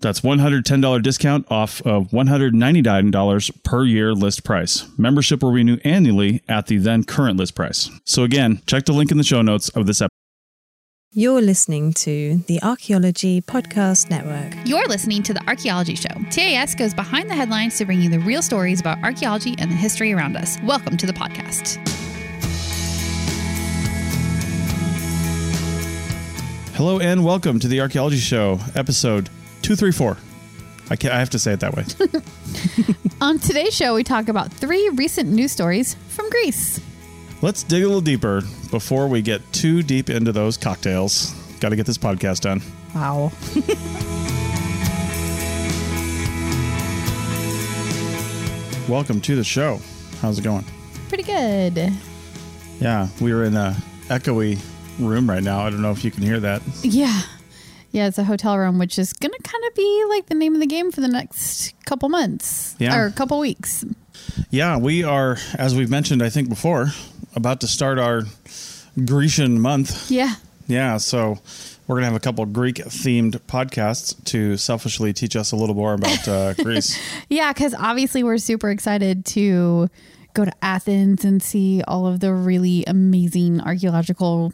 That's $110 discount off of $199 per year list price. Membership will renew annually at the then current list price. So again, check the link in the show notes of this episode. You're listening to the Archaeology Podcast Network. You're listening to The Archaeology Show. TAS goes behind the headlines to bring you the real stories about archaeology and the history around us. Welcome to the podcast. Hello and welcome to the Archaeology Show, episode 234. I, can't, I have to say it that way. On today's show, we talk about three recent news stories from Greece. Let's dig a little deeper before we get too deep into those cocktails. Got to get this podcast done. Wow. Welcome to the show. How's it going? Pretty good. Yeah, we are in a echoey room right now. I don't know if you can hear that. Yeah. Yeah, it's a hotel room, which is going to kind of be like the name of the game for the next couple months Yeah. or a couple weeks. Yeah, we are, as we've mentioned, I think before, about to start our Grecian month. Yeah. Yeah, so we're going to have a couple Greek themed podcasts to selfishly teach us a little more about uh, Greece. Yeah, because obviously we're super excited to go to Athens and see all of the really amazing archaeological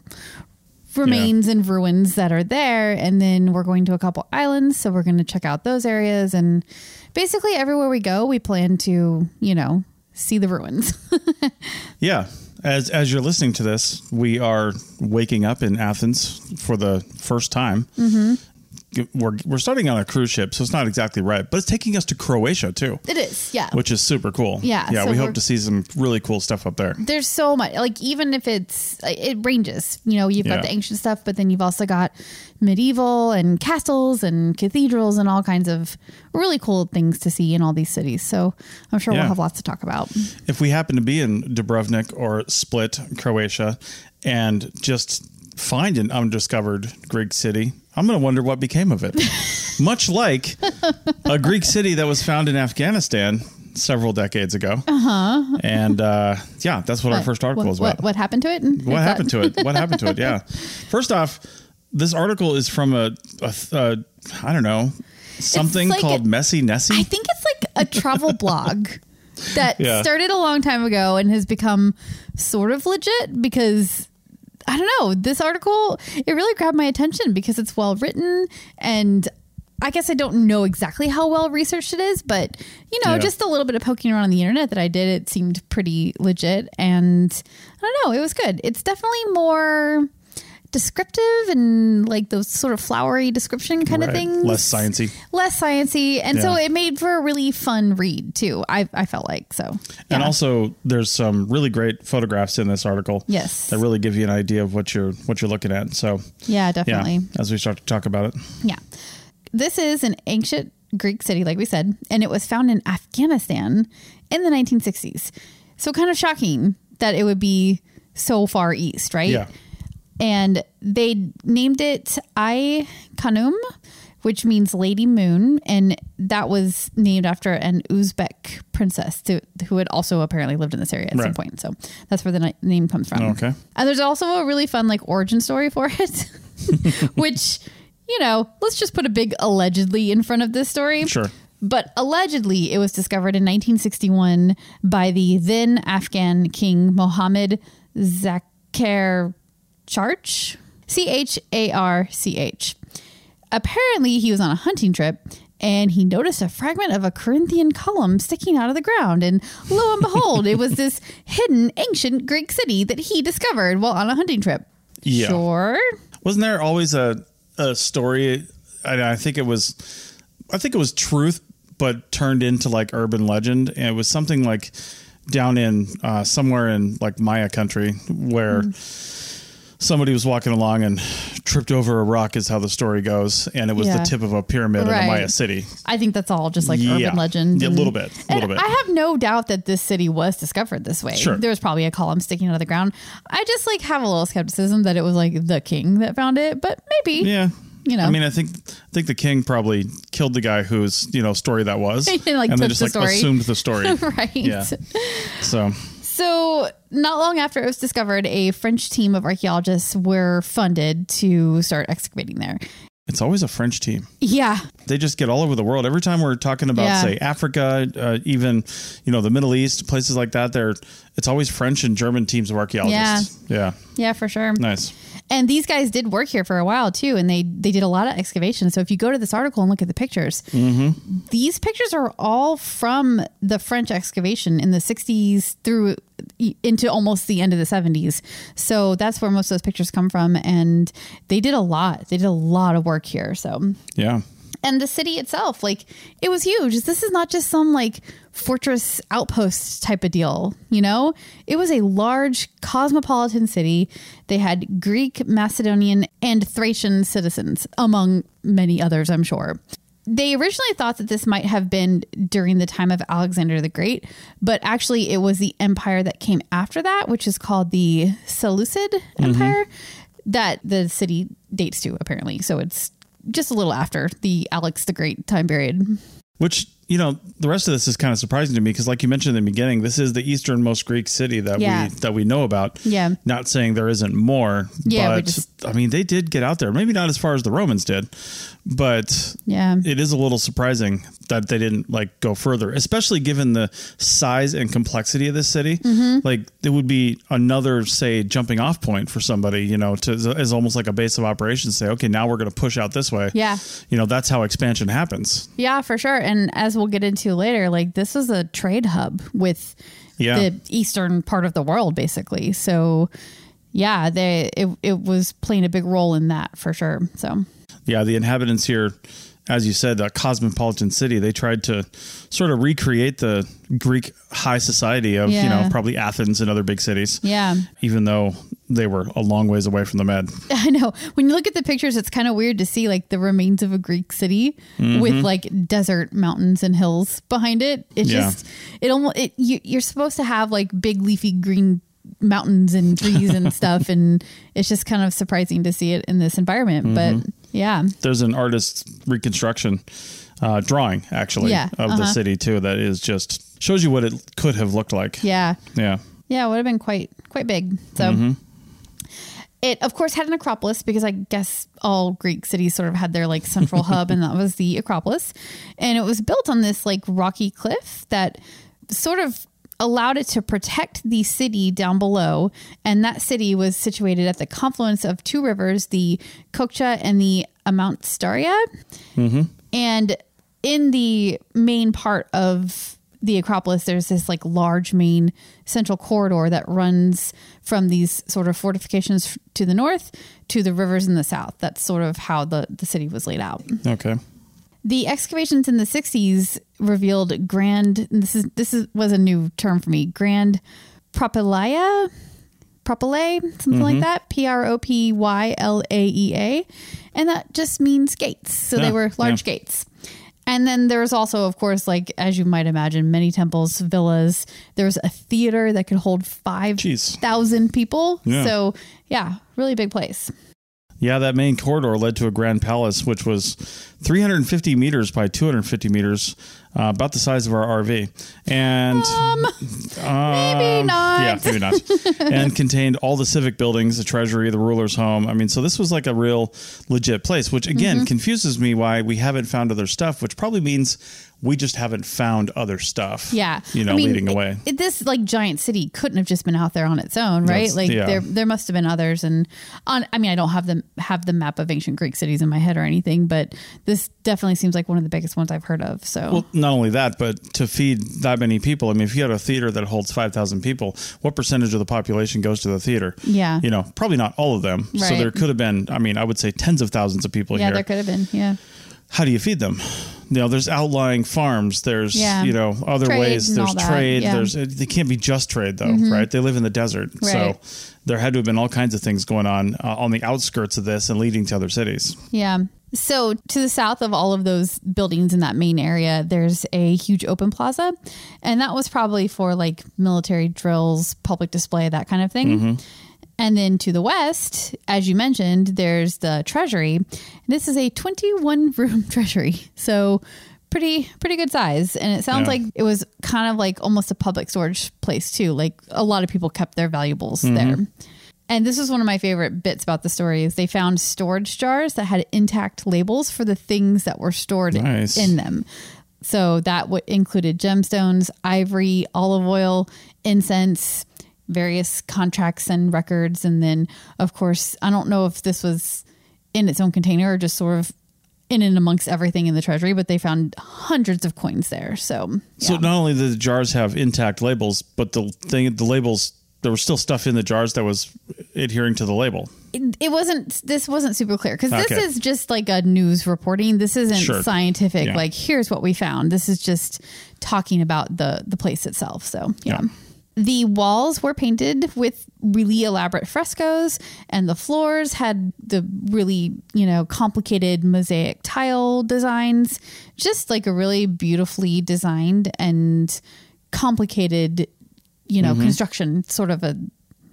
remains and ruins that are there. And then we're going to a couple islands. So we're going to check out those areas. And basically, everywhere we go, we plan to, you know, see the ruins. Yeah. As as you're listening to this, we are waking up in Athens for the first time. Mm-hmm. We're we're starting on a cruise ship, so it's not exactly right, but it's taking us to Croatia too, it is. Yeah. which is super cool. Yeah, yeah. so we hope to see some really cool stuff up there. there's so much like even if it's it ranges you know you've Yeah. got the ancient stuff but then you've also got medieval and castles and cathedrals and all kinds of really cool things to see in all these cities so i'm sure Yeah. we'll have lots to talk about If we happen to be in Dubrovnik or Split, Croatia, and just find an undiscovered Greek city, I'm going to wonder what became of it. Much like a Greek city that was found in Afghanistan several decades ago. Uh-huh. And uh, yeah, that's what, our first article what, is about. what, what happened to it What happened to it? What happened to it? Yeah. First off, this article is from a, a, a I don't know, something like called a- Messy Nessy. i think it's like a travel blog that Yeah. started a long time ago and has become sort of legit because I don't know. This article, it really grabbed my attention because it's well written and I guess I don't know exactly how well researched it is, but you know, Yeah. just a little bit of poking around on the internet that I did, it seemed pretty legit and I don't know, it was good. It's definitely more descriptive and like those sort of flowery description kind of things. Less sciencey. Less sciencey. And so it made for a really fun read too. I I felt like so. And also, there's some really great photographs in this article. Yes. that really give you an idea of what you're what you're looking at. So, Yeah, yeah, definitely. as we start to talk about it, Yeah. This is an ancient Greek city, like we said, and it was found in Afghanistan in the 1960s. So kind of shocking that it would be so far east, right? yeah, And they named it Ai Khanoum, which means Lady Moon, and that was named after an Uzbek princess to, who had also apparently lived in this area at some point. So that's where the ni- name comes from. Okay. And there's also a really fun like origin story for it, which you know, let's just put a big allegedly in front of this story. Sure. But allegedly, it was discovered in 1961 by the then Afghan king Mohammed Zakir Charch, C H A R C H. Apparently, he was on a hunting trip and he noticed a fragment of a Corinthian column sticking out of the ground. And lo and behold, it was this hidden ancient Greek city that he discovered while on a hunting trip. Yeah. Sure. Wasn't there always a, a story? I, I think it was, I think it was truth, but turned into like urban legend. And it was something like down in uh, somewhere in like Maya country where somebody was walking along and tripped over a rock, is how the story goes. And it was Yeah. the tip of a pyramid in Right. a Maya city. I think that's all just like Yeah. urban legend. Yeah, a little bit, a little bit. I have no doubt that this city was discovered this way. Sure. There was probably a column sticking out of the ground. I just like have a little skepticism that it was like the king that found it, but maybe. Yeah. You know. I mean, I think I think the king probably killed the guy whose you know story that was, Like, and then just the like story. assumed the story. right. Yeah. So So, not long after it was discovered, a French team of archaeologists were funded to start excavating there. it's always a French team. Yeah. They just get all over the world. Every time we're talking about, Yeah. say, Africa, uh, even you know the Middle East, places like that, they're it's always French and German teams of archaeologists. Yeah, Yeah, for sure. nice. And these guys did work here for a while too, and they they did a lot of excavation. So if you go to this article and look at the pictures, mm-hmm. these pictures are all from the French excavation in the '60s through into almost the end of the '70s. So that's where most of those pictures come from, and they did a lot. They did a lot of work here. So Yeah, and the city itself. Like it was huge. This is not just some like fortress outpost type of deal you know? It was a large cosmopolitan city. They had greek macedonian and thracian citizens among many others i'm sure. They originally thought that this might have been during the time of Alexander the Great, but actually it was the empire that came after that, which is called the Seleucid mm-hmm. Empire, that the city dates to, apparently. So it's just a little after the Alex the Great time period. which you know the rest of this is kind of surprising to me because, like you mentioned in the beginning, this is the easternmost Greek city that Yeah. we that we know about. Yeah. Not saying there isn't more. Yeah, but just- I mean they did get out there. Maybe not as far as the Romans did, but Yeah. it is a little surprising that they didn't like go further, especially given the size and complexity of this city. Mm-hmm. Like it would be another, say, jumping off point for somebody, you know, to as almost like a base of operations. Say, okay, now we're going to push out this way. Yeah. you know, that's how expansion happens. Yeah, for sure. And as we'll get into later, like this was a trade hub with Yeah. the eastern part of the world, basically. So, yeah, they it, it was playing a big role in that for sure. So, Yeah, the inhabitants here, as you said, a cosmopolitan city. They tried to sort of recreate the Greek high society of you know probably Athens and other big cities. yeah. even though they were a long ways away from the Med. I know. When you look at the pictures, it's kind of weird to see like the remains of a Greek city with mm-hmm. like desert mountains and hills behind it. It's Yeah. just it almost it, you, you're supposed to have like big leafy green mountains and trees and stuff, and it's just kind of surprising to see it in this environment. But mm-hmm. Yeah, There's an artist's reconstruction uh, drawing actually Yeah, of the uh-huh. city too that is just shows you what it could have looked like. yeah, Yeah. yeah, it would have been quite quite big. So. It of course had an Acropolis because I guess all Greek cities sort of had their like central hub, and that was the Acropolis. And it was built on this like rocky cliff that sort of allowed it to protect the city down below. And that city was situated at the confluence of two rivers, the Kokcha and the Amu Darya. Mm-hmm. And in the main part of the Acropolis, there's this like large main central corridor that runs from these sort of fortifications to the north to the rivers in the south. That's sort of how the, the city was laid out. Okay. The excavations in the 60s revealed grand this is this is was a new term for me. Grand propylaea propylae, something like mm-hmm. that. P R O P Y L A E A. And that just means gates. So Yeah, they were large yeah. gates. And then there was also, of course, like as you might imagine, many temples, villas. There was a theater that could hold five Jeez. people. Yeah. So yeah, really big place. Yeah, that main corridor led to a grand palace, which was 350 meters by 250 meters, uh, about the size of our RV, and Um, maybe not. yeah, maybe not, and contained all the civic buildings, the treasury, the ruler's home. I mean, so this was like a real legit place, which again Mm-hmm. confuses me why we haven't found other stuff, which probably means we just haven't found other stuff. Yeah, you know, I mean, leading away. it- this like giant city couldn't have just been out there on its own, right? That's- like yeah. there, there must have been others. And on, I mean, I don't have the have the map of ancient Greek cities in my head or anything, but this definitely seems like one of the biggest ones I've heard of. So Well, not only that, but to feed that many people. I mean, if you had a theater that holds 5,000 people, what percentage of the population goes to the theater? Yeah. You know, probably not all of them. So there could have been, I mean, I would say tens of thousands of people yeah, here. there could have been. Yeah, How do you feed them? You know, there's outlying farms. There's, Yeah. you know, other Trade ways. There's trade. yeah. Mm-hmm. There's, they can't be just trade though, right? They live in the desert. Right. So there had to have been all kinds of things going on uh, on the outskirts of this and leading to other cities. yeah. So to the south of all of those buildings in that main area, there's a huge open plaza, and that was probably for like military drills, public display, that kind of thing. And then to the west, as you mentioned, there's the treasury. This is a 21 room treasury. So pretty pretty good size and it sounds Yeah. like it was kind of like almost a public storage place too like a lot of people kept their valuables mm-hmm. there and this is one of my favorite bits about the story is they found storage jars that had intact labels for the things that were stored Nice. in them so that w- included gemstones ivory olive oil incense various contracts and records and then of course i don't know if this was in its own container or just sort of in and amongst everything in the treasury but they found hundreds of coins there so So not only did the jars have intact labels, but the thing, the labels, there was still stuff in the jars that was adhering to the label. it, it wasn't this wasn't super clear because Okay. this is just like a news reporting this isn't Sure. scientific Yeah. like here's what we found this is just talking about the the place itself so yeah. Yeah. The walls were painted with really elaborate frescoes and the floors had the really you know complicated mosaic tile designs just like a really beautifully designed and complicated you Mm-hmm. know construction sort of a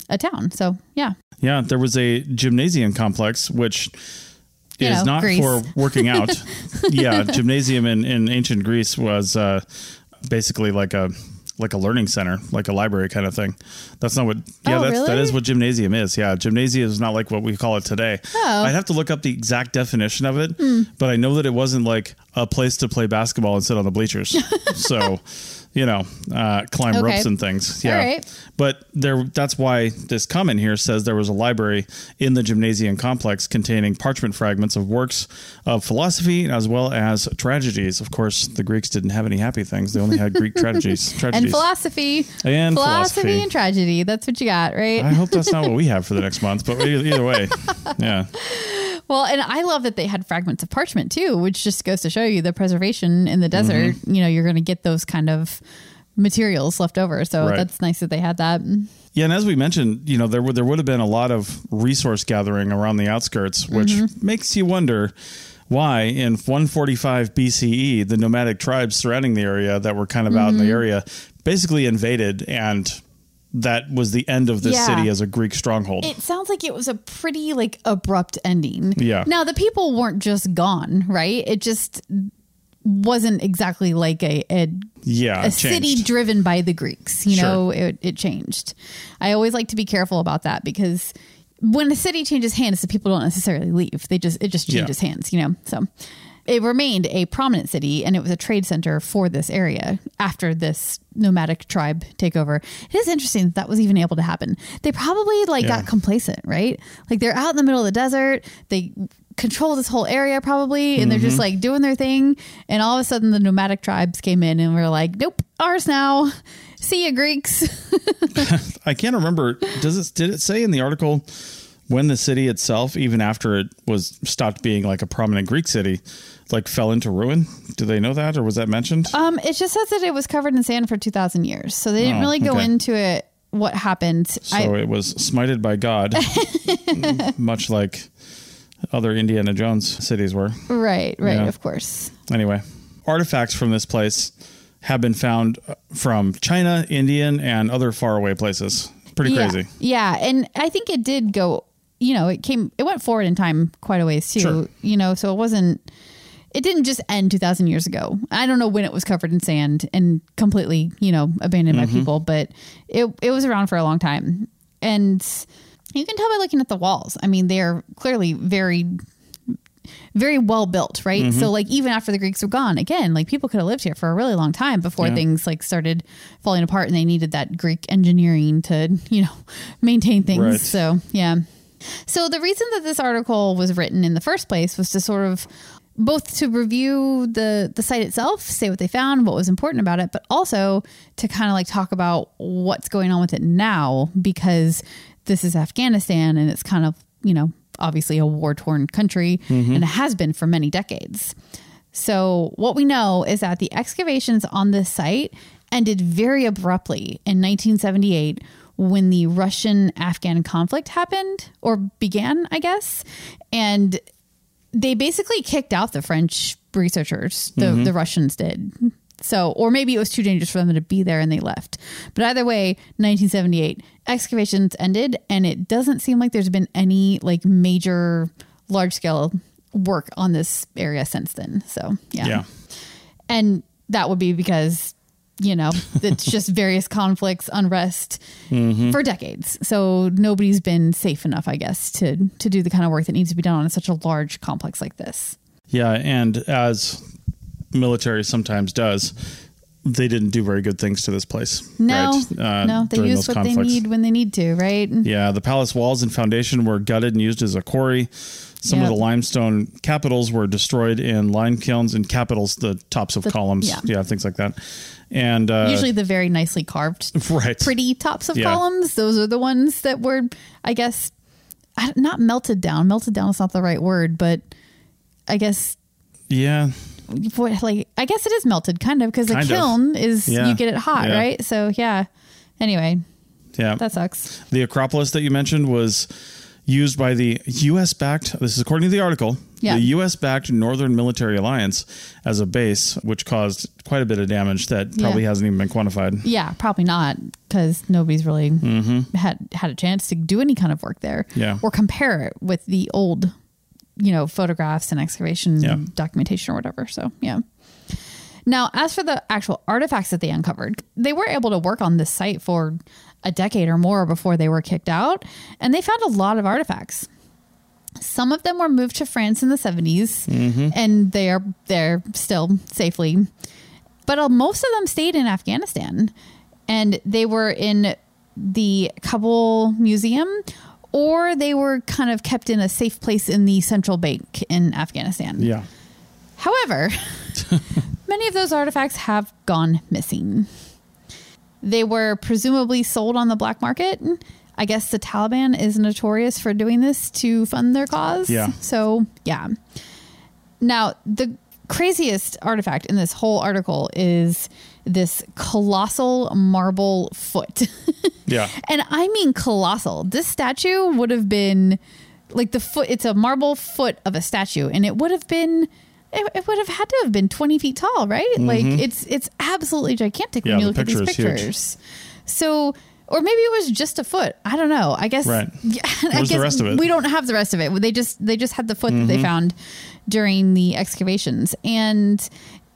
a town so yeah Yeah, there was a gymnasium complex, which You is know, not Greece. for working out. yeah, gymnasium in, in ancient Greece was uh, basically like a like a learning center, like a library kind of thing. That's not what. Yeah, Oh, that's really? is what gymnasium is. Yeah, gymnasium is not like what we call it today. Oh. I'd have to look up the exact definition of it, Hmm. but I know that it wasn't like a place to play basketball and sit on the bleachers. so, you know, uh, climb Okay. ropes and things. Yeah. Right. But there, that's why this comment here says there was a library in the gymnasium complex containing parchment fragments of works of philosophy as well as tragedies. Of course, the Greeks didn't have any happy things; they only had Greek tragedies. tragedies. and philosophy And philosophy philosophy. and tragedy that's what you got right I hope that's not what we have for the next month, but either way, yeah, well and i love that they had fragments of parchment too which just goes to show you the preservation in the desert Mm-hmm. you know you're going to get those kind of materials left over so Right. that's nice that they had that yeah. And as we mentioned, you know, there would there would have been a lot of resource gathering around the outskirts, which Mm-hmm. makes you wonder. Why in 145 BCE, the nomadic tribes surrounding the area that were kind of out in Mm-hmm. the area basically invaded, and that was the end of this Yeah. city as a Greek stronghold. it sounds like it was a pretty like abrupt ending Yeah. now the people weren't just gone right it just wasn't exactly like a, a yeah, a city driven by the Greeks. You Sure. know, it, it changed. I always like to be careful about that because when a city changes hands, the people don't necessarily leave. They just it just Yeah. changes hands. You know, so it remained a prominent city and it was a trade center for this area after this nomadic tribe takeover. It is interesting that that was even able to happen. They probably like Yeah. got complacent, right? Like they're out in the middle of the desert. They control this whole area probably and they're just Mm-hmm. like doing their thing and all of a sudden the nomadic tribes came in and were like nope ours now see you greeks I can't remember. Does it did it say in the article when the city itself, even after it was stopped being like a prominent Greek city, like fell into ruin? Do they know that, or was that mentioned? um it just says that it was covered in sand for 2000 years so they didn't Oh, really go okay. into it what happened so I, it was smited by God, much like other Indiana Jones cities were. right right Yeah. of course Anyway, artifacts from this place have been found from China, Indian, and other faraway places. Pretty yeah. crazy. yeah and i think it did go you know, it came, it went forward in time quite a ways too, Sure. you know, so it wasn't, it didn't just end 2000 years ago. I don't know when it was covered in sand and completely, you know, abandoned by mm-hmm. people, but it, it was around for a long time. And you can tell by looking at the walls. I mean, they're clearly very, very well built, right? Mm-hmm. So, like, even after the Greeks were gone, again, like people could have lived here for a really long time before Yeah. things like started falling apart and they needed that Greek engineering to, you know, maintain things. Right. So, yeah. So, the reason that this article was written in the first place was to sort of both to review the the site itself, say what they found, what was important about it, but also to kind of like talk about what's going on with it now because this is Afghanistan and it's kind of, you know, obviously a war-torn country mm-hmm. and it has been for many decades. So, what we know is that the excavations on this site ended very abruptly in 1978 when the Russian Afghan conflict happened or began, I guess. And they basically kicked out the French researchers. The mm-hmm. the Russians did. So, or maybe it was too dangerous for them to be there and they left. But either way, 1978 excavations ended, and it doesn't seem like there's been any like major large scale work on this area since then. So, yeah. Yeah. And that would be because, you know, it's just various conflicts, unrest for decades. So nobody's been safe enough, I guess, to to do the kind of work that needs to be done on such a large complex like this. Yeah, and as military sometimes does, they didn't do very good things to this place. No, right? Uh, no, they during use those what they need when they need to, right? Yeah, the palace walls and foundation were gutted and used as a quarry. Some of the limestone capitals were destroyed in lime kilns and capitals, the tops of The- columns. yeah. things like that. And uh, Usually the very nicely carved, right, pretty tops of Yeah. columns. Those are the ones that were, I guess, not melted down. Melted down is not the right word, but I guess yeah, like I guess it is melted kind of because a Kind of. kiln is Yeah. you get it hot, Yeah. right? So yeah. Anyway, yeah. that sucks. The Acropolis that you mentioned was used by the U.S. backed, this is according to the article, Yeah. the U.S. backed Northern Military Alliance as a base, which caused quite a bit of damage that probably Yeah. hasn't even been quantified. Yeah, probably not because nobody's really had had a chance to do any kind of work there, Mm-hmm. Yeah. or compare it with the old, you know, photographs and excavation Yeah. documentation or whatever. So yeah. Now, as for the actual artifacts that they uncovered, they were able to work on this site for a decade or more before they were kicked out, and they found a lot of artifacts. Some of them were moved to France in the 70s, and they are there still safely. But uh, most of them stayed in Afghanistan, and they were in the Kabul Museum, or they were kind of kept in a safe place in the central bank in Afghanistan. Yeah. However, many of those artifacts have gone missing. They were presumably sold on the black market. I guess the Taliban is notorious for doing this to fund their cause. Yeah. So, yeah. Now, the craziest artifact in this whole article is this colossal marble foot. Yeah. And I mean colossal. This statue would have been like the foot, it's a marble foot of a statue, and it would have been. It, it would have had to have been 20 feet tall, right? Like it's it's absolutely gigantic Mm-hmm. Yeah, when you the look at these pictures. So, or maybe it was just a foot. I don't know. I guess. Right. Yeah, I Where's the rest of it? We don't have the rest of it. They just they just had the foot that Mm-hmm. they found during the excavations, and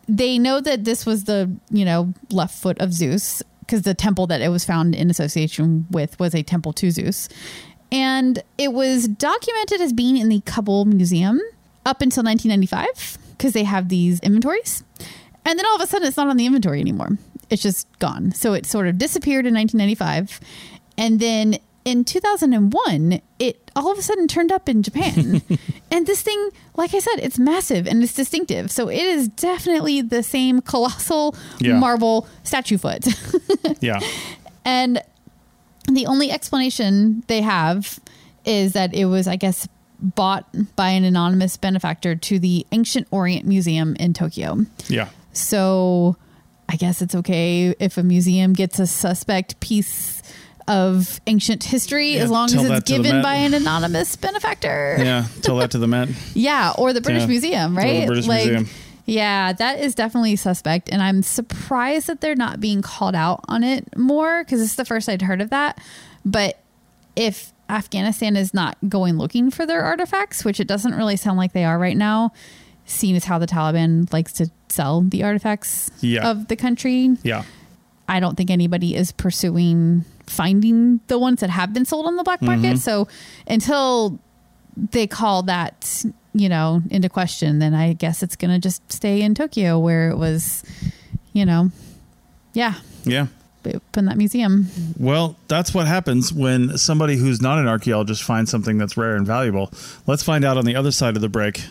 they know that this was the you know left foot of Zeus because the temple that it was found in association with was a temple to Zeus, and it was documented as being in the Kabul Museum up until 1995 because they have these inventories, and then all of a sudden it's not on the inventory anymore. It's just gone. So it sort of disappeared in 1995, and then in 2001 it all of a sudden turned up in Japan. and this thing, like I said, it's massive and it's distinctive. So it is definitely the same colossal Yeah. marble statue foot. Yeah. And the only explanation they have is that it was, I guess, bought by an anonymous benefactor to the Ancient Orient Museum in Tokyo. Yeah. So I guess it's okay if a museum gets a suspect piece of ancient history Yeah, as long as it's that to the given by an anonymous benefactor. Yeah. Tell that to the Met. Yeah, or the British Yeah. Museum, right? British Museum. Yeah, that is definitely suspect, and I'm surprised that they're not being called out on it more because it's the first I'd heard of that. But if Afghanistan is not going looking for their artifacts, which it doesn't really sound like they are right now, seeing as how the Taliban likes to sell the artifacts Yeah. of the country. Yeah. I don't think anybody is pursuing finding the ones that have been sold on the black market. Mm-hmm. So until they call that, you know, into question, then I guess it's going to just stay in Tokyo where it was, you know, yeah, Yeah. Up in that museum. Well, that's what happens when somebody who's not an archaeologist finds something that's rare and valuable. Let's find out on the other side of the break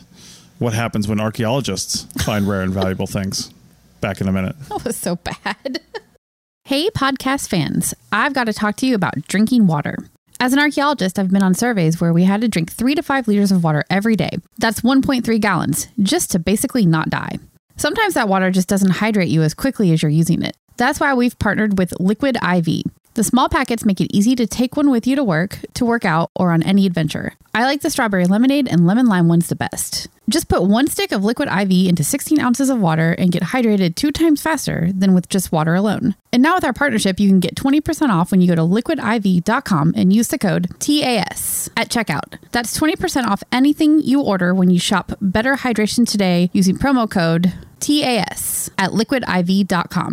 what happens when archaeologists find rare and valuable things. Back in a minute. That was so bad. hey, podcast fans, I've got to talk to you about drinking water. As an archaeologist, I've been on surveys where we had to drink three to five liters of water every day. That's 1.3 gallons, just to basically not die. Sometimes that water just doesn't hydrate you as quickly as you're using it. That's why we've partnered with Liquid IV. The small packets make it easy to take one with you to work, to work out, or on any adventure. I like the strawberry lemonade and lemon lime ones the best. Just put one stick of liquid IV into 16 ounces of water and get hydrated two times faster than with just water alone. And now with our partnership, you can get 20% off when you go to liquidiv.com and use the code TAS at checkout. That's 20% off anything you order when you shop Better Hydration today using promo code TAS at liquidiv.com.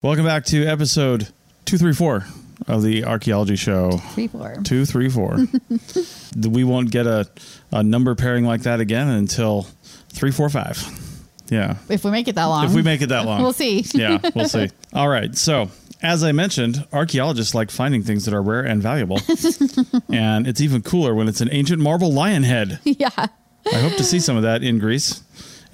Welcome back to episode 234 of the Archaeology Show. Three, four. 234. we won't get a, a number pairing like that again until 345. Yeah. If we make it that long. If we make it that long. We'll see. yeah, we'll see. All right. So, as I mentioned, archaeologists like finding things that are rare and valuable. and it's even cooler when it's an ancient marble lion head. yeah. I hope to see some of that in Greece.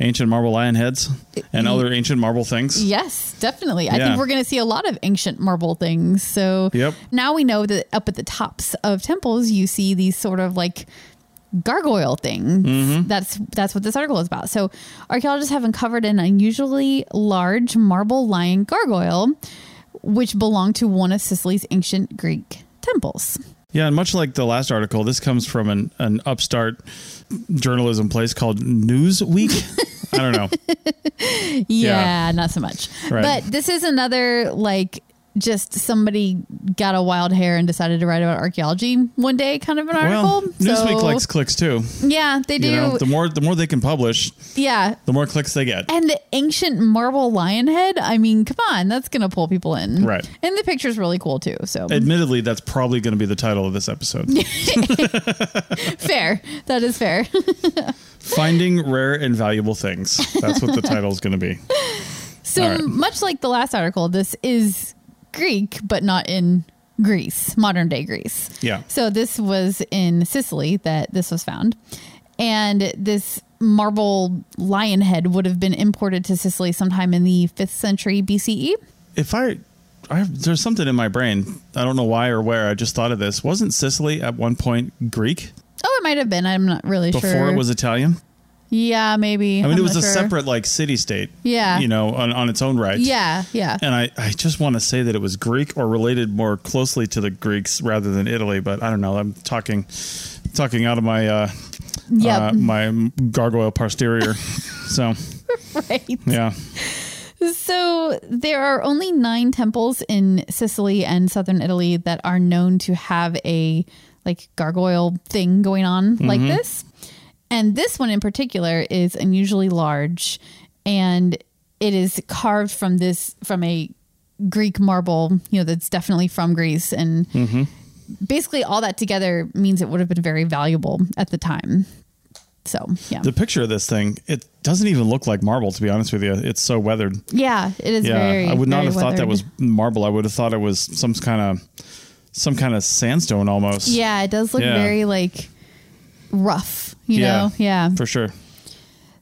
Ancient marble lion heads and other ancient marble things. Yes, definitely. I think we're going to see a lot of ancient marble things. So Yep. now we know that up at the tops of temples, you see these sort of like gargoyle things. Mm-hmm. That's that's what this article is about. So archaeologists have uncovered an unusually large marble lion gargoyle, which belonged to one of Sicily's ancient Greek temples. Yeah, and much like the last article, this comes from an, an upstart journalism place called Newsweek. I don't know. Yeah, not so much. Right. But this is another like just somebody got a wild hair and decided to write about archaeology one day kind of an article. Well, Newsweek So, likes clicks too. Yeah, they do. You know, the more the more they can publish, yeah. the more clicks they get. And the ancient marble lion head, I mean, come on, that's going to pull people in. Right. And the picture's really cool too. So Admittedly, that's probably going to be the title of this episode. fair. That is fair. Finding rare and valuable things. That's what the title is going to be. So right. much like the last article, this is Greek, but not in Greece, modern day Greece. Yeah. So this was in Sicily that this was found. And this marble lion head would have been imported to Sicily sometime in the 5th century BCE. If I, I there's something in my brain. I don't know why or where. I just thought of this. Wasn't Sicily at one point Greek Oh, it might have been. I'm not really before sure. Before it was Italian? Yeah, maybe. I mean, I'm it was a sure. separate like city state. Yeah. You know, on, on its own right. Yeah, yeah. And I, I just want to say that it was Greek or related more closely to the Greeks rather than Italy, but I don't know. I'm talking talking out of my uh, Yep. uh my gargoyle posterior. so right. yeah. So there are only nine temples in Sicily and southern Italy that are known to have a like gargoyle thing going on like this. And this one in particular is unusually large and it is carved from this from a Greek marble, you know, that's definitely from Greece and mm-hmm. basically all that together means it would have been very valuable at the time. So, yeah. The picture of this thing, it doesn't even look like marble to be honest with you. It's so weathered. yeah, it is Yeah. very I would not have thought that was marble. I would have thought it was some kind of some kind of sandstone almost. Yeah, it does look Yeah. very like rough, you Yeah. know? Yeah. For sure.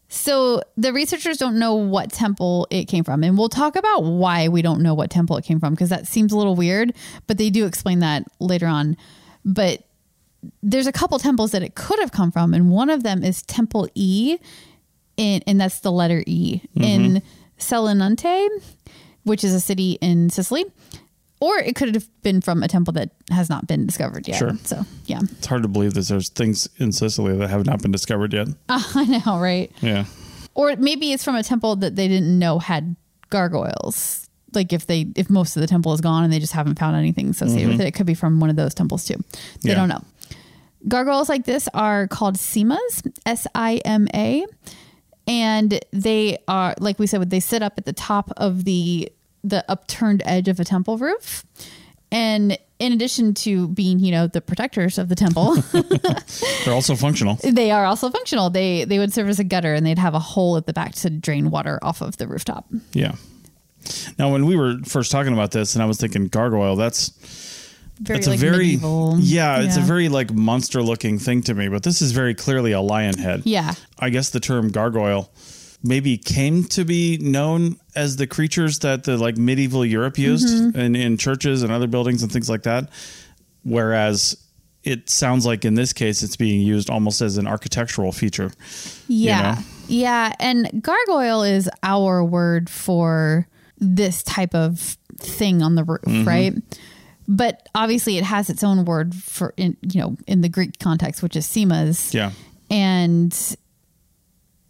So the researchers don't know what temple it came from. And we'll talk about why we don't know what temple it came from because that seems a little weird, but they do explain that later on. but there's a couple temples that it could have come from, and one of them is Temple E, in, and that's the letter E in mm-hmm. Selinunte, which is a city in Sicily. Or it could have been from a temple that has not been discovered yet. Sure. So, yeah. It's hard to believe that there's things in Sicily that have not been discovered yet. I know, right? Yeah. Or maybe it's from a temple that they didn't know had gargoyles. Like if they if most of the temple is gone and they just haven't found anything associated with mm-hmm. it, it could be from one of those temples too. They Yeah. don't know. Gargoyles like this are called simas, S I M A, and they are like we said, they sit up at the top of the the upturned edge of a temple roof. And in addition to being, you know, the protectors of the temple, They're also functional. they are also functional. They they would serve as a gutter and they'd have a hole at the back to drain water off of the rooftop. Yeah. Now, when we were first talking about this, and I was thinking gargoyle, that's Very that's like a very medieval. yeah, it's a very like monster looking thing to me. But this is very clearly a lion head. Yeah. I guess the term gargoyle maybe came to be known as the creatures that the like medieval Europe used Mm-hmm. in, in churches and other buildings and things like that. Whereas it sounds like in this case it's being used almost as an architectural feature. Yeah. know? Yeah. And gargoyle is our word for this type of thing on the roof, Mm-hmm. right? But obviously it has its own word for in you know, in the Greek context, which is simas. Yeah. And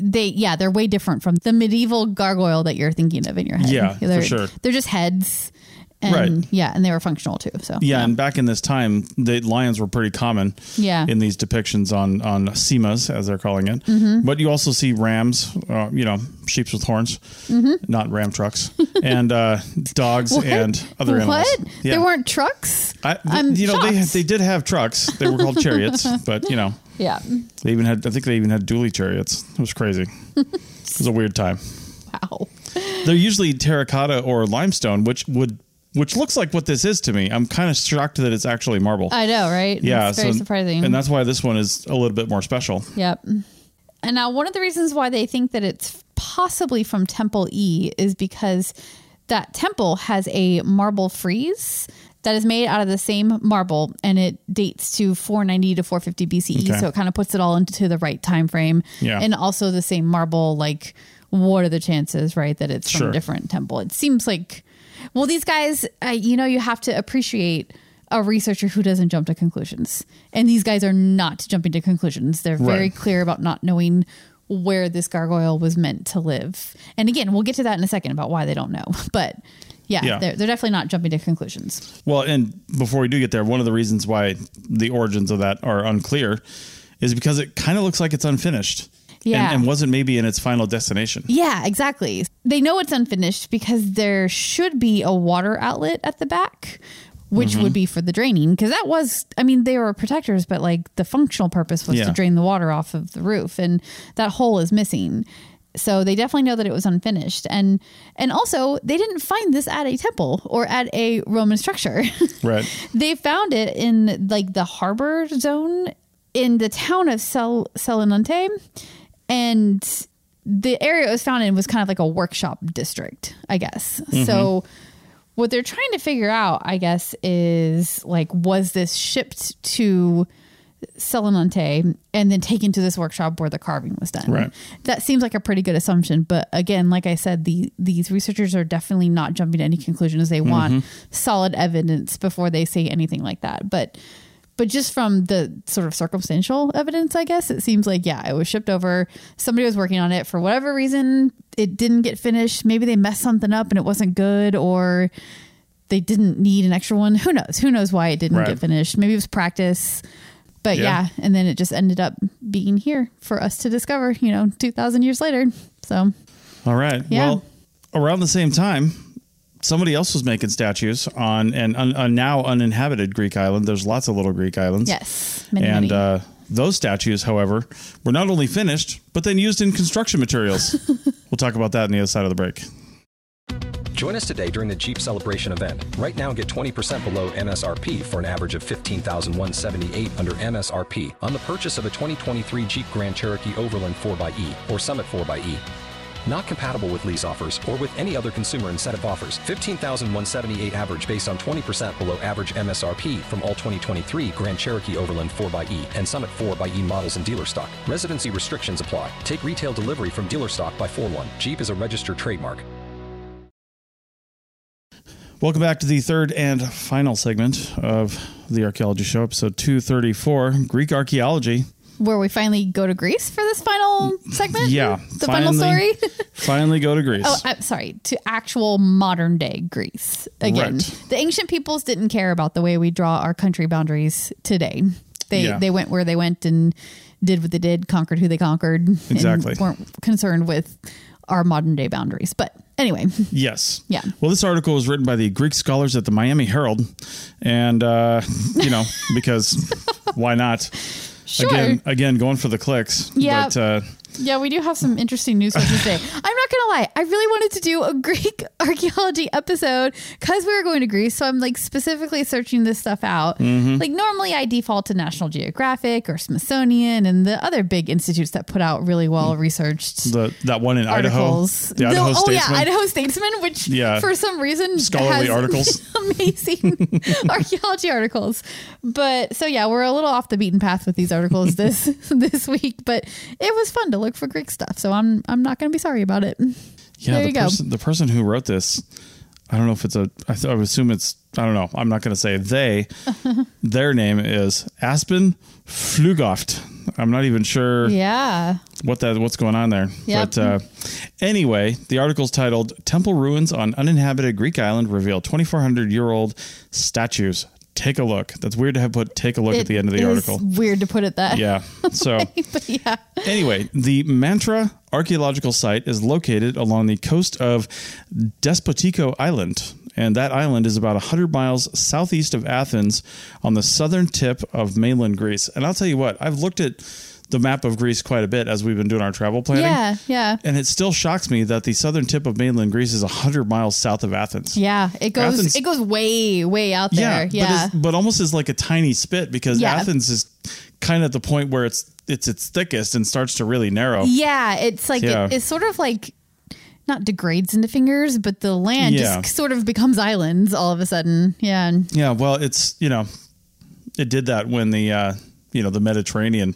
they yeah, they're way different from the medieval gargoyle that you're thinking of in your head. Yeah, for they're, sure. They're just heads. And Right. yeah, and they were functional too. So Yeah, and back in this time, the lions were pretty common. Yeah. In these depictions on on simas, as they're calling it. Mm-hmm. But you also see rams, uh, you know, sheep with horns, not ram trucks, and uh, dogs and other animals. Mm-hmm. What? There weren't trucks? I, I'm you know, they they did have trucks. They were called chariots, but you know, Yeah. they even had. I think they even had dually chariots. It was crazy. it was a weird time. Wow. They're usually terracotta or limestone, which would which looks like what this is to me. I'm kind of shocked that it's actually marble. I know, right? yeah, It's very so- surprising. and that's why this one is a little bit more special. Yep. And now, one of the reasons why they think that it's possibly from Temple E is because that temple has a marble frieze that is made out of the same marble and it dates to 490 to 450 BCE. Okay. So it kind of puts it all into the right time frame. Yeah. And also the same marble, like, what are the chances, right, that it's from Sure. a different temple? It seems like, well, these guys, uh, you know, you have to appreciate a researcher who doesn't jump to conclusions. And these guys are not jumping to conclusions. They're very Right. clear about not knowing where this gargoyle was meant to live. And again, we'll get to that in a second about why they don't know. But yeah, Yeah. They're, they're definitely not jumping to conclusions. Well, and before we do get there, one of the reasons why the origins of that are unclear is because it kind of looks like it's unfinished. Yeah. And, and wasn't maybe in its final destination. Yeah, exactly. They know it's unfinished because there should be a water outlet at the back, which Mm-hmm. would be for the draining. Because that was, I mean, they were protectors, but like the functional purpose was Yeah. to drain the water off of the roof, and that hole is missing. So they definitely know that it was unfinished, and and also they didn't find this at a temple or at a Roman structure. Right. they found it in like the harbor zone in the town of Sel- Selinunte, and the area it was found in was kind of like a workshop district, I guess. Mm-hmm. So what they're trying to figure out, I guess, is like was this shipped to Selinunte and then taken to this workshop where the carving was done? Right. That seems like a pretty good assumption, but again, like I said, the these researchers are definitely not jumping to any conclusions. They want mm-hmm. solid evidence before they say anything like that. But but just from the sort of circumstantial evidence, I guess it seems like yeah, it was shipped over. Somebody was working on it for whatever reason. It didn't get finished. Maybe they messed something up and it wasn't good, or they didn't need an extra one. Who knows? Who knows why it didn't Right. get finished? Maybe it was practice. But Yeah. yeah. and then it just ended up being here for us to discover, you know, 2000 years later. So, All right. Yeah. Well, around the same time, somebody else was making statues on an, un, a now uninhabited Greek island. There's lots of little Greek islands. yes, many, and many. uh, those statues, however, were not only finished, but then used in construction materials. we'll talk about that on the other side of the break. Join us today during the Jeep Celebration event. Right now, get 20% below MSRP for an average of 15178 under MSRP on the purchase of a 2023 Jeep Grand Cherokee Overland 4xE or Summit 4xE. Not compatible with lease offers or with any other consumer incentive offers. 15,178 average based on 20% below average MSRP from all 2023 Grand Cherokee Overland 4xE and Summit 4xE models in dealer stock. Residency restrictions apply. Take retail delivery from dealer stock by 4 1. Jeep is a registered trademark. Welcome back to the third and final segment of the Archaeology Show, episode 234 Greek Archaeology. Where we finally go to Greece for this final segment? Yeah. The final story? finally go to Greece. Oh, I'm sorry, to actual modern day Greece. Again, Right. the ancient peoples didn't care about the way we draw our country boundaries today. They Yeah. they went where they went and did what they did, conquered who they conquered. and Exactly. weren't concerned with our modern day boundaries. But anyway, Yes. Yeah. Well, this article was written by the Greek scholars at the Miami Herald, and uh, you know because why not? Sure. Again, again, going for the clicks. Yeah. But uh, Yeah, we do have some interesting news for today. I'm not gonna lie, I really wanted to do a Greek archaeology episode because we were going to Greece. So I'm like specifically searching this stuff out. Mm-hmm. Like normally I default to National Geographic or Smithsonian and the other big institutes that put out really well researched the that one in articles. Idaho, the Idaho oh yeah. Idaho Statesman, which Yeah. for some reason Scholarly has articles. amazing archaeology articles. But so yeah, we're a little off the beaten path with these articles this this week, but it was fun to look for Greek stuff. So I'm I'm not going to be sorry about it. Yeah, There the you go. person the person who wrote this, I don't know if it's a. I, th- I assume it's. I don't know. I'm not going to say they. their name is Aspen Flugoft. I'm not even sure Yeah. what that what's going on there. Yep. But uh, anyway, the article's titled "Temple Ruins on Uninhabited Greek Island Reveal 2,400 Year Old Statues." Take a look. That's weird to have put "take a look" at the end of the is article. Weird to put it that. Yeah. So. but yeah. Anyway, the Mandra archaeological site is located along the coast of Despotiko Island. And that island is about 100 miles southeast of Athens on the southern tip of mainland Greece. And I'll tell you what, I've looked at the map of Greece quite a bit as we've been doing our travel planning. Yeah, yeah. And it still shocks me that the southern tip of mainland Greece is 100 miles south of Athens. Yeah, it goes Athens- it goes way way out there. but, Yeah. it's, but almost is like a tiny spit because Yeah. Athens is kind of at the point where it's it's its thickest and starts to really narrow. Yeah, it's like Yeah. It, it's sort of like not degrades into fingers, but the land Yeah. just sort of becomes islands all of a sudden. Yeah, Yeah, well, it's you know, it did that when the uh, you know the Mediterranean,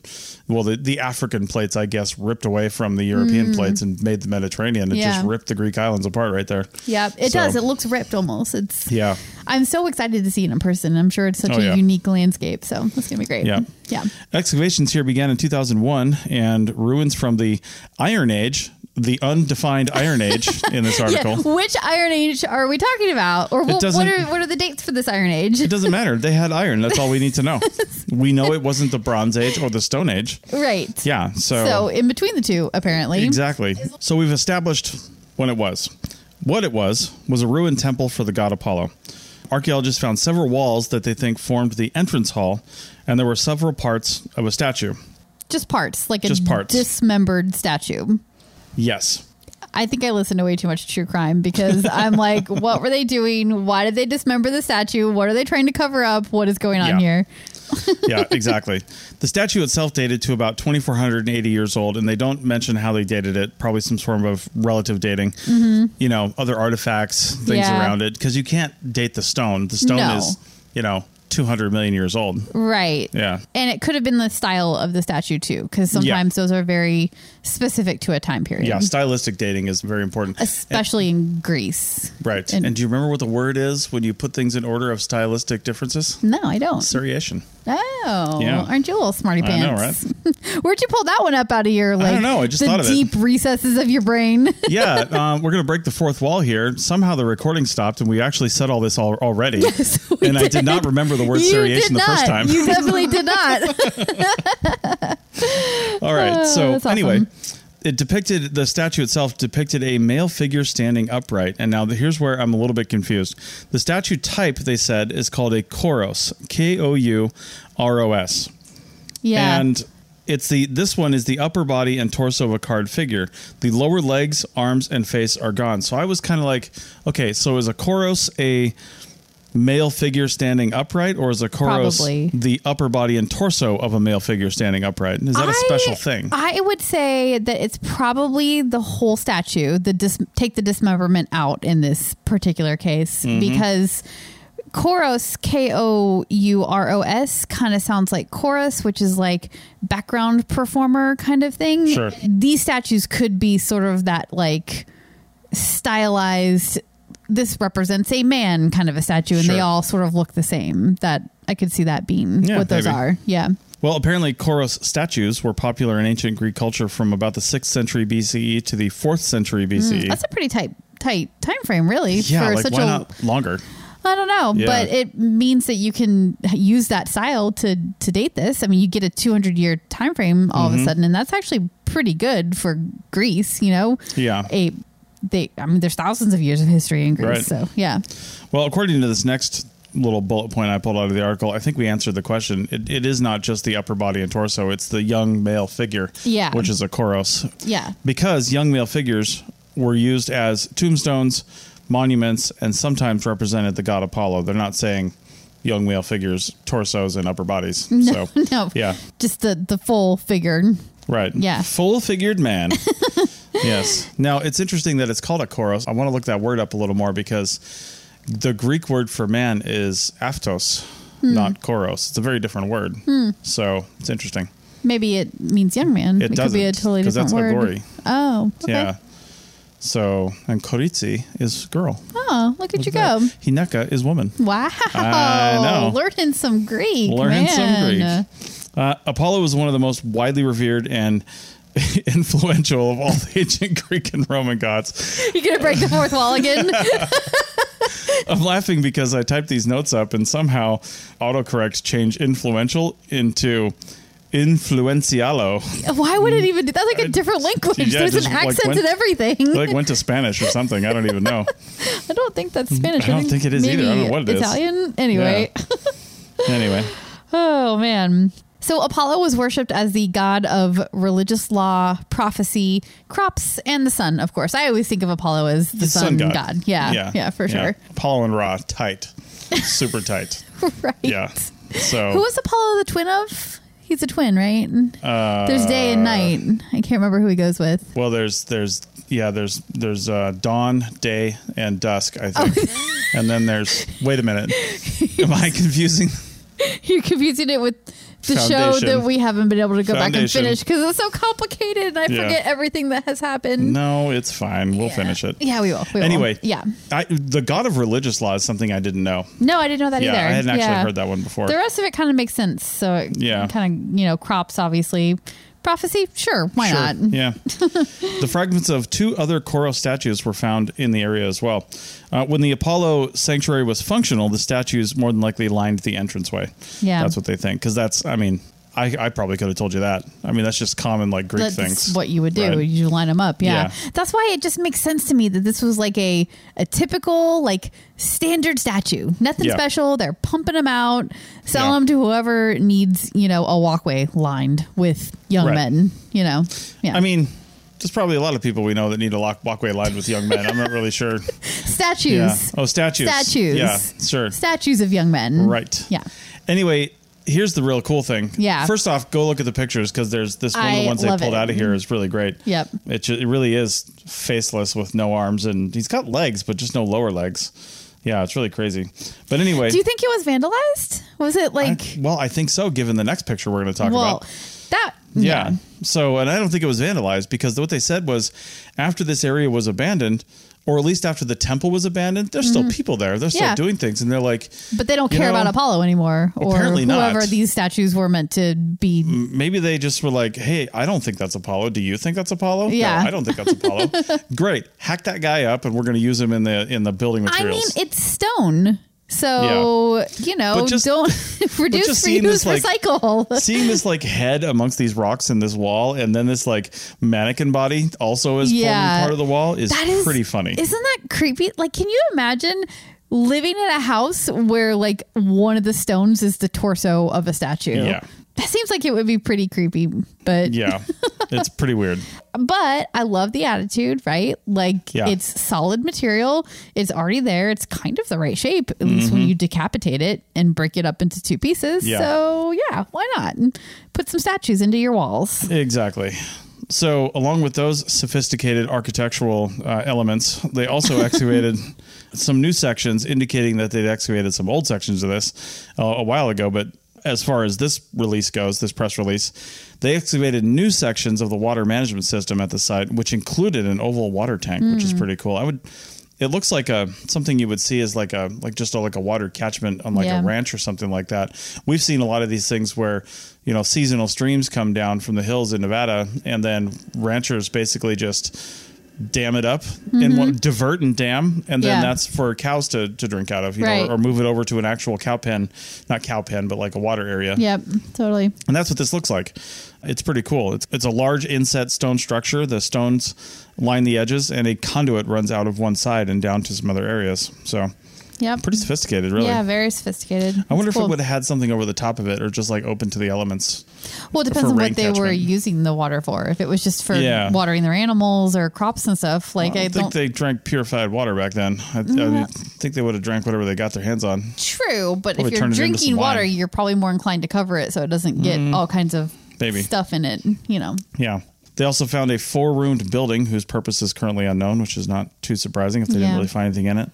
well, the the African plates, I guess, ripped away from the European plates and made the Mediterranean. It Mm. Yeah. just ripped the Greek islands apart right there. yeah, it So- does. It looks ripped almost. It's Yeah, I'm so excited to see it in person. I'm sure it's such Oh, a yeah. unique landscape. So it's gonna be great. Yeah. yeah. excavations here began in 2001, and ruins from the Iron Age, the undefined Iron Age, in this article. Yeah. Which Iron Age are we talking about? Or what, what are what are the dates for this Iron Age? It doesn't matter. They had iron. That's all we need to know. we know it wasn't the Bronze Age or the Stone Age. right. Yeah. So so in between the two, apparently. Exactly. So we've established when it was. What it was was a ruined temple for the god Apollo. Archaeologists found several walls that they think formed the entrance hall, and there were several parts of a statue. Just parts, like a Just parts. dismembered statue. Yes. I think I listen to way too much true crime because I'm like, what were they doing? Why did they dismember the statue? What are they trying to cover up? What is going on Yeah. here? Yeah, exactly. the statue itself dated to about 2,480 years old, and they don't mention how they dated it. Probably some form of relative dating. You know, other artifacts, things Mm-hmm. Yeah. around it, because you can't date the stone. The stone No. is, you know, 200 million years old. Right. Yeah. And it could have been the style of the statue too, because sometimes those are very specific to a time period. Yeah, stylistic dating is very important. Especially in Greece. Right. And- And, do you remember what the word is when you put things in order of stylistic differences? No, I don't. Seriation. Oh, Yeah. aren't you a little smarty I know, pants? Where'd you pull that one up out of your like? don't know, I just the thought of it. deep recesses of your brain. Yeah, um, we're going to break the fourth wall here. Somehow the recording stopped, and we actually said all this al- already. Yes, and I did not remember the word you seriation did the first not. time. You definitely did not. all right. Oh, so that's anyway, it depicted the statue itself depicted a male figure standing upright. And now the, here's where I'm a little bit confused. The statue type they said is called a kouros, K O U R O S. Yeah. And it's the this one is the upper body and torso of a card figure. The lower legs, arms, and face are gone. So I was kind of like, okay, so is a Kouros a male figure standing upright, or is a Kouros Probably. the upper body and torso of a male figure standing upright? Is that a special thing? I would say that it's probably the whole statue. The dis- take the dismemberment out in this particular case Mm-hmm. because Kouros K O U R O S kind of sounds like chorus, which is like background performer kind of thing. Sure. These statues could be sort of that like stylized. This represents a man kind of a statue, and they all sort of look the same. That I could see that being Yeah, what those maybe. are. Yeah. Well, apparently, Kouros statues were popular in ancient Greek culture from about the 6th century BCE to the 4th century BCE. Mm, That's a pretty tight tight time frame, really. yeah, for like such why a not longer? I don't know, Yeah. but it means that you can use that style to to date this. I mean, you get a 200 year time frame all Mm-hmm. of a sudden, and that's actually pretty good for Greece. You know, Yeah. a they. I mean, there's thousands of years of history in Greece, Right. so yeah. Well, according to this next little bullet point I pulled out of the article, I think we answered the question. It, it is not just the upper body and torso; it's the young male figure, Yeah. which is a Kouros. Yeah. because young male figures were used as tombstones, monuments, and sometimes represented the god Apollo. They're not saying young male figures, torsos, and upper bodies. so, No, yeah, just the the full figured, right. Yeah. Full figured man. yes. Now, it's interesting that it's called a Kouros. I want to look that word up a little more because the Greek word for man is aptos, Hmm. not Kouros. It's a very different word. So, it's interesting. Maybe it means young man. It could be a totally different that's word. Agori. Oh, okay. Yeah. So, and Koritsi is girl. Oh, look at you Look at go. that. Hineka is woman. Wow. I know. Learning some Greek. Learning man. some Greek. Uh, Apollo was one of the most widely revered and influential of all the ancient Greek and Roman gods. You gonna break the fourth wall again? I'm laughing because I typed these notes up and somehow autocorrect changed influential into influencialo. Why would it mm. even do that's like a different language? Yeah, There's an like accent went- and everything. like went to Spanish or something. I don't even know. I don't think that's mm, Spanish. I don't think it is either. I don't know what it is. Italian? Anyway. Anyway, Oh man. So Apollo was worshipped as the god of religious law, prophecy, crops, and the sun, of course. I always think of Apollo as the, sun, god. Yeah. Yeah, for sure. Apollo and Ra, tight, super tight. right. Yeah. So Who was Apollo the twin of? He's a twin, right? There's day and night. I can't remember who he goes with. Well, there's there's yeah there's there's uh, dawn, day, and dusk. I think, Oh. and then there's wait a minute. Am I confusing? You're confusing it with the show that we haven't been able to go back and Foundation. finish because it's so complicated and I Yeah. forget everything that has happened. No, it's fine. We'll finish it. Yeah, we will. we will. Anyway, yeah. I, the god of religious law is something I didn't know. No, I didn't know that Yeah, either. I hadn't actually Yeah. heard that one before. The rest of it kind of makes sense. So it Yeah. kind of you know crops obviously. Prophecy, sure, why Sure. not? Yeah. the fragments of two other Koro statues were found in the area as well. Uh, when the Apollo sanctuary was functional, the statues more than likely lined the entranceway. Yeah. That's what they think. Because that's, I mean, I, I probably could have told you that. I mean, that's just common, like Greek That's things. what you would do. Right. You line them up. Yeah. Yeah. That's why it just makes sense to me that this was like a a typical like standard statue. Nothing Yeah. special. They're pumping them out, selling Yeah. them to whoever needs, you know, a walkway lined with young Right. men, you know. Yeah. I mean, there's probably a lot of people we know that need a lock walkway lined with young men. I'm not really sure. statues. Oh, statues. Statues. Yeah, sure. Statues of young men. Right. Yeah. Anyway, here's the real cool thing. Yeah. First off, go look at the pictures because there's this one of the ones they pulled it. out of here mm-hmm. is really great. Yep. It, ju- it really is faceless with no arms and he's got legs but just no lower legs. Yeah, it's really crazy. But anyway, Do you think it was vandalized? Was it I- like well, I think so. Given the next picture we're going to talk well about. that Yeah. So, and I don't think it was vandalized because what they said was after this area was abandoned, or at least after the temple was abandoned, there's still people there. They're still Mm-hmm. Yeah. doing things, and they're like, But they don't care know, about Apollo anymore, or apparently not. whoever these statues were meant to be. maybe they just were like, "Hey, I don't think that's Apollo. Do you think that's Apollo? Yeah. no, I don't think that's Apollo. Great, hack that guy up, and we're going to use him in the in the building materials. I mean, it's stone, so you know, But just- don't reduce, reuse, this, like- recycle. Seeing this like head amongst these rocks in this wall, and then this like mannequin body also is Yeah. part of the wall is, That is pretty funny. Isn't that creepy? Like, can you imagine living in a house where like one of the stones is the torso of a statue? Yeah. That seems like it would be pretty creepy, but Yeah, it's pretty weird. but I love the attitude, right? Like Yeah. it's solid material. It's already there. It's kind of the right shape, at least when you decapitate it and break it up into two pieces. Mm-hmm. Yeah. So yeah, why not? Put some statues into your walls. Exactly. So, along with those sophisticated architectural uh, elements, they also excavated some new sections, indicating that they'd excavated some old sections of this uh, a while ago. But as far as this release goes, this press release, they excavated new sections of the water management system at the site, which included an oval water tank, which is hmm. pretty cool. I would. It looks like a something you would see as like a like just a, like a water catchment on like Yeah. a ranch or something like that. We've seen a lot of these things where you know seasonal streams come down from the hills in Nevada, and then ranchers basically just dam it up and one, divert and dam, and then Mm-hmm. Yeah. that's for cows to, to drink out of, you Right. know, or, or move it over to an actual cow pen, not cow pen, but like a water area. Yep, totally. And that's what this looks like. It's pretty cool. It's, it's a large inset stone structure. The stones line the edges, and a conduit runs out of one side and down to some other areas. So Yep. pretty sophisticated, really. Yeah, very sophisticated. I wonder It's if cool. it would have had something over the top of it, or just like open to the elements. Well, it depends on what they were using the water for. If it was just for Yeah. watering their animals or crops and stuff, like I I don't don't. think they drank purified water back then. I, I mm-hmm. think they would have drank whatever they got their hands on. True, but Probably if you're turned it into drinking water, you're probably more inclined to cover it so it doesn't get mm-hmm. all kinds of Maybe. stuff in it. You know. Yeah. They also found a four roomed building whose purpose is currently unknown, which is not too surprising if they Yeah. didn't really find anything in it.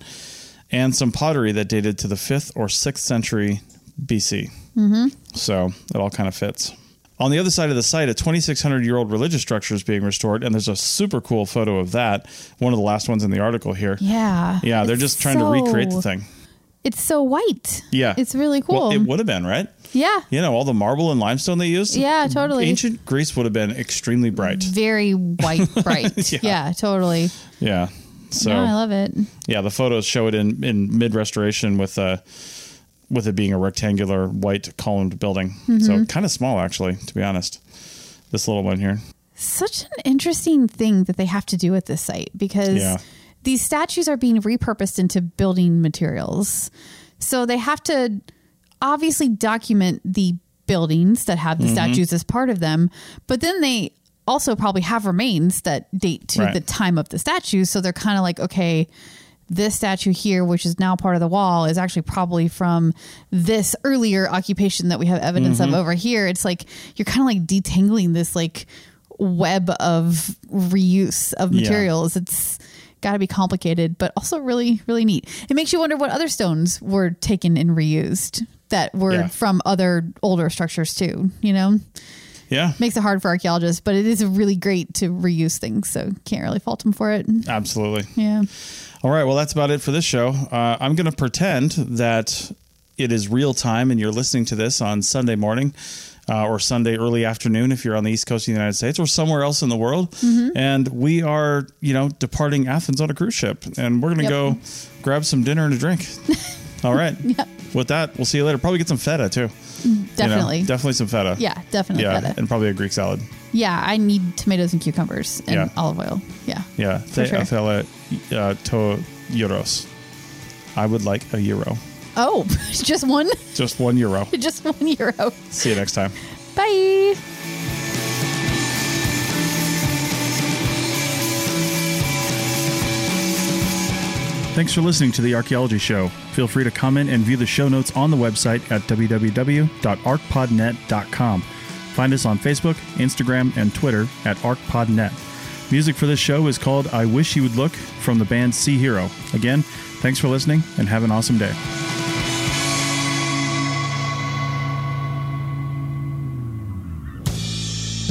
And some pottery that dated to the 5th or 6th century BC. Mm-hmm. So it all kind of fits. On the other side of the site, a 2,600 year old religious structure is being restored, and there's a super cool photo of that. One of the last ones in the article here. Yeah. Yeah, they're just trying to recreate the thing. It's so white. Yeah. It's really cool. Well, it would have been, right? yeah. You know, all the marble and limestone they used. Yeah, totally. Ancient Greece would have been extremely bright. Very white, bright. Yeah. yeah. totally. Yeah. So no, I love it. yeah, the photos show it in, in mid restoration with uh with it being a rectangular white columned building. Mm-hmm. So kind of small actually, to be honest. This little one here. Such an interesting thing that they have to do at this site because Yeah. these statues are being repurposed into building materials. So they have to obviously document the buildings that have the Mm-hmm. statues as part of them, but then they also probably have remains that date to Right. the time of the statue. So they're kind of like, okay, this statue here, which is now part of the wall, is actually probably from this earlier occupation that we have evidence Mm-hmm. of over here. It's like you're kind of like detangling this like web of reuse of Yeah. materials. It's got to be complicated, but also really, really neat. It makes you wonder what other stones were taken and reused that were Yeah. from other older structures too, you know? Yeah. Makes it hard for archaeologists, but it is really great to reuse things, so can't really fault them for it. Absolutely. Yeah. All right. Well, that's about it for this show. Uh, I'm going to pretend that it is real time and you're listening to this on Sunday morning uh, or Sunday early afternoon if you're on the East Coast of the United States or somewhere else in the world. And we are, you know, departing Athens on a cruise ship and we're going to Yep. go grab some dinner and a drink. All right. With that, we'll see you later. Probably get some feta too. You know, Definitely. definitely some feta. yeah, definitely. Yeah. feta. And probably a Greek salad. Yeah, I need tomatoes and cucumbers and Yeah. olive oil. Yeah. Yeah. For sure. athela uh, to euros. I would like a euro. Oh, just one? Just one euro. just one euro. See you next time. Bye. Thanks for listening to The Archaeology Show. Feel free to comment and view the show notes on the website at www.archpodnet.com. Find us on Facebook, Instagram, and Twitter at ArchPodNet. Music for this show is called I Wish You Would Look from the band Sea Hero. Again, thanks for listening and have an awesome day.